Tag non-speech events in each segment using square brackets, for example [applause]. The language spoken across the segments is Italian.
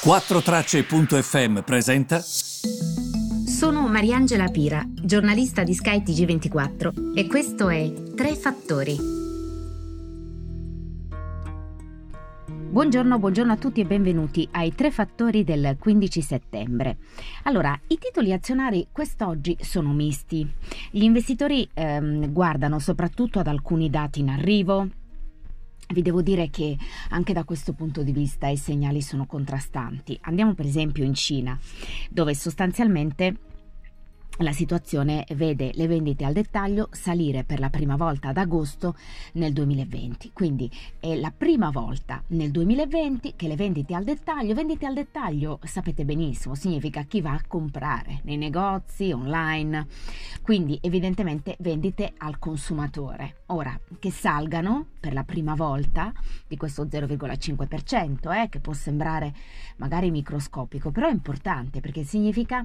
4Tracce.fm presenta. Sono Mariangela Pira, giornalista di Sky TG24 e questo è Tre Fattori. Buongiorno, buongiorno a tutti e benvenuti ai Tre Fattori del 15 settembre. Allora, i titoli azionari quest'oggi sono misti. Gli investitori ehm, guardano soprattutto ad alcuni dati in arrivo, vi devo dire che anche da questo punto di vista i segnali sono contrastanti. Andiamo per esempio in Cina, dove sostanzialmente la situazione vede le vendite al dettaglio salire per la prima volta ad agosto nel 2020. Quindi è la prima volta nel 2020 che le vendite al dettaglio, vendite al dettaglio, sapete benissimo, significa chi va a comprare nei negozi, online, quindi evidentemente vendite al consumatore. Ora, che salgano per la prima volta di questo 0,5%, eh, che può sembrare magari microscopico, però è importante perché significa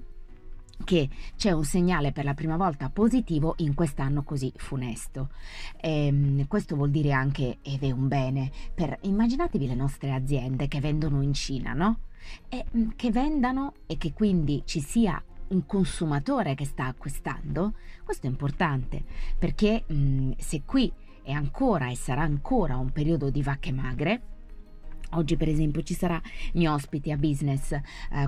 che c'è un segnale per la prima volta positivo in quest'anno così funesto. E, ehm, questo vuol dire anche, ed è un bene, per immaginatevi le nostre aziende che vendono in Cina, no? E mm, che vendano e che quindi ci sia un consumatore che sta acquistando, questo è importante perché mm, se qui è ancora e sarà ancora un periodo di vacche magre, Oggi per esempio ci sarà mio ospite a business, eh,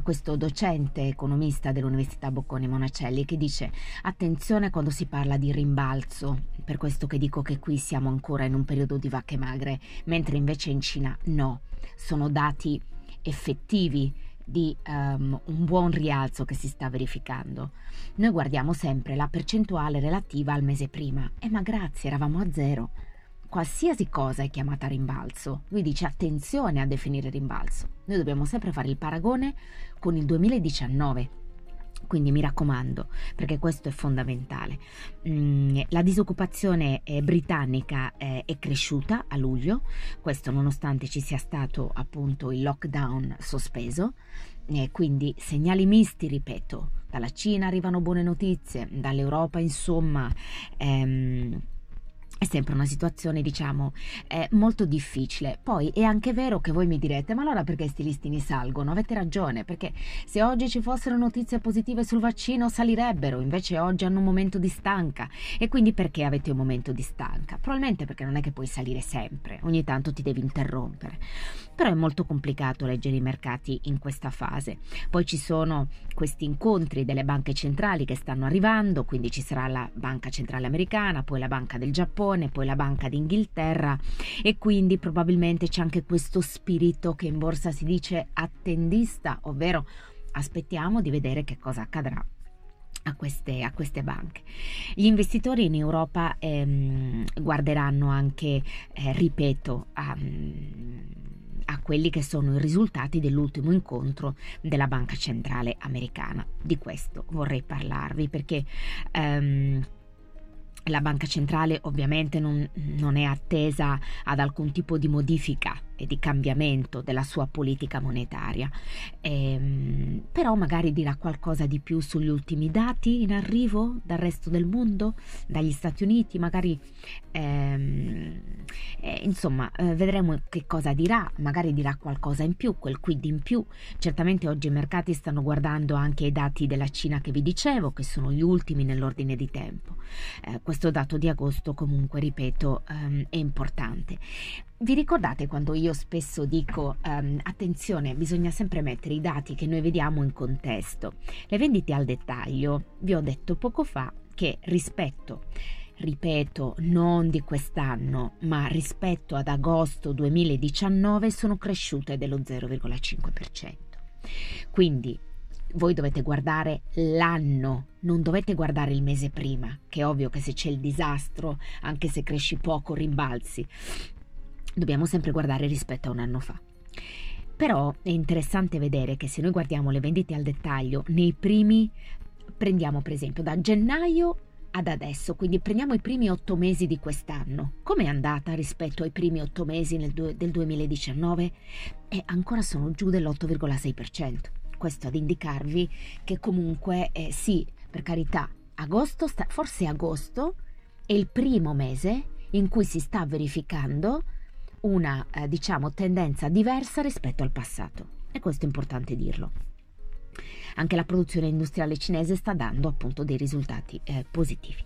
questo docente economista dell'Università Bocconi Monacelli che dice attenzione quando si parla di rimbalzo, per questo che dico che qui siamo ancora in un periodo di vacche magre, mentre invece in Cina no, sono dati effettivi di um, un buon rialzo che si sta verificando. Noi guardiamo sempre la percentuale relativa al mese prima e ma grazie, eravamo a zero qualsiasi cosa è chiamata rimbalzo. Lui dice attenzione a definire rimbalzo. Noi dobbiamo sempre fare il paragone con il 2019. Quindi mi raccomando, perché questo è fondamentale. Mm, la disoccupazione eh, britannica eh, è cresciuta a luglio, questo nonostante ci sia stato appunto il lockdown sospeso. Quindi segnali misti, ripeto, dalla Cina arrivano buone notizie, dall'Europa insomma. Ehm, è sempre una situazione, diciamo, eh, molto difficile. Poi è anche vero che voi mi direte, ma allora perché sti listini salgono? Avete ragione, perché se oggi ci fossero notizie positive sul vaccino salirebbero, invece oggi hanno un momento di stanca. E quindi perché avete un momento di stanca? Probabilmente perché non è che puoi salire sempre, ogni tanto ti devi interrompere. Però è molto complicato leggere i mercati in questa fase. Poi ci sono questi incontri delle banche centrali che stanno arrivando, quindi ci sarà la Banca Centrale Americana, poi la Banca del Giappone, Giappone, poi la Banca d'Inghilterra e quindi probabilmente c'è anche questo spirito che in borsa si dice attendista, ovvero aspettiamo di vedere che cosa accadrà. A queste, a queste, banche. Gli investitori in Europa ehm, guarderanno anche, eh, ripeto, a, a, quelli che sono i risultati dell'ultimo incontro della Banca Centrale Americana. Di questo vorrei parlarvi perché ehm, la banca centrale ovviamente non, non, è attesa ad alcun tipo di modifica e di cambiamento della sua politica monetaria, ehm, però magari dirà qualcosa di più sugli ultimi dati in arrivo dal resto del mondo, dagli Stati Uniti, magari ehm, eh, insomma eh, vedremo che cosa dirà, magari dirà qualcosa in più, quel quid in più. Certamente oggi i mercati stanno guardando anche i dati della Cina che vi dicevo, che sono gli ultimi nell'ordine di tempo. Eh, questo dato di agosto comunque, ripeto, ehm, è importante. Vi ricordate quando io spesso dico um, attenzione, bisogna sempre mettere i dati che noi vediamo in contesto. Le vendite al dettaglio, vi ho detto poco fa che rispetto, ripeto, non di quest'anno, ma rispetto ad agosto 2019 sono cresciute dello 0,5%. Quindi voi dovete guardare l'anno, non dovete guardare il mese prima, che è ovvio che se c'è il disastro, anche se cresci poco, rimbalzi dobbiamo sempre guardare rispetto a un anno fa. Però è interessante vedere che se noi guardiamo le vendite al dettaglio, nei primi, prendiamo per esempio da gennaio ad adesso, quindi prendiamo i primi otto mesi di quest'anno. Come è andata rispetto ai primi otto mesi du- del 2019? E ancora sono giù dell'8,6%. Questo ad indicarvi che comunque eh, sì, per carità, agosto, sta- forse agosto è il primo mese in cui si sta verificando una eh, diciamo tendenza diversa rispetto al passato. e questo è importante dirlo. Anche la produzione industriale cinese sta dando appunto dei risultati eh, positivi.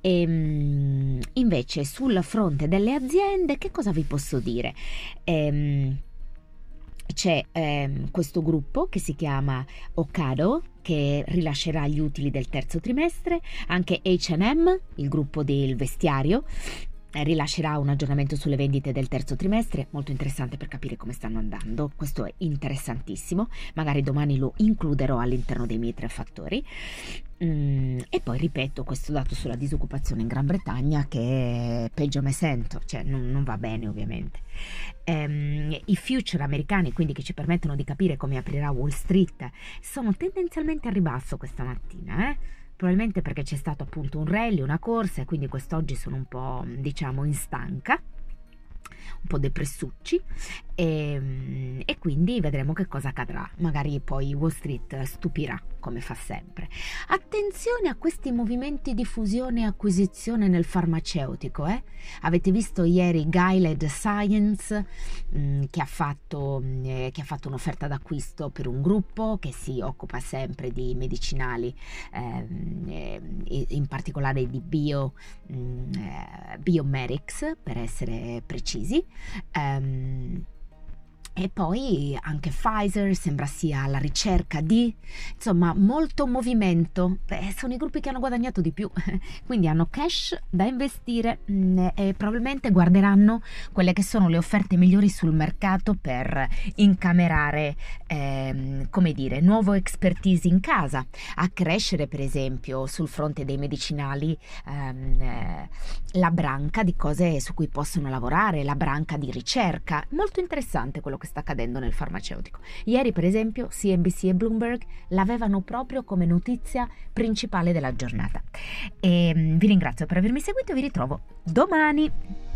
E, ehm, invece sul fronte delle aziende che cosa vi posso dire? Ehm, c'è ehm, questo gruppo che si chiama Ocado che rilascerà gli utili del terzo trimestre, anche HM, il gruppo del vestiario, rilascerà un aggiornamento sulle vendite del terzo trimestre, molto interessante per capire come stanno andando, questo è interessantissimo, magari domani lo includerò all'interno dei miei tre fattori. Mm, e poi ripeto questo dato sulla disoccupazione in Gran Bretagna che peggio me sento, cioè non, non va bene ovviamente. Ehm, I future americani, quindi che ci permettono di capire come aprirà Wall Street, sono tendenzialmente a ribasso questa mattina, eh? Probabilmente perché c'è stato appunto un rally, una corsa e quindi quest'oggi sono un po' diciamo in stanca un po' depressucci e, ehm, e, quindi vedremo che cosa accadrà. Magari poi Wall Street stupirà come fa sempre. Attenzione a questi movimenti di fusione e acquisizione nel farmaceutico. Eh? Avete visto ieri Guiled Science mh, mm, che, ha fatto, mm, eh, che, ha fatto, un'offerta d'acquisto per un gruppo che si occupa sempre di medicinali, eh, in particolare di bio, mh, mm, eh, biomedics per essere precisi. Um, e poi anche Pfizer sembra sia alla ricerca di, insomma, molto movimento. Beh, sono i gruppi che hanno guadagnato di più, [laughs] quindi hanno cash da investire mm, e probabilmente guarderanno quelle che sono le offerte migliori sul mercato per incamerare, ehm, come dire, nuovo expertise in casa, a crescere per esempio sul fronte dei medicinali ehm, eh, la branca di cose su cui possono lavorare, la branca di ricerca. Molto interessante quello che sta accadendo nel farmaceutico. Ieri, per esempio, CNBC e Bloomberg l'avevano proprio come notizia principale della giornata. E mm, vi ringrazio per avermi seguito e vi ritrovo domani.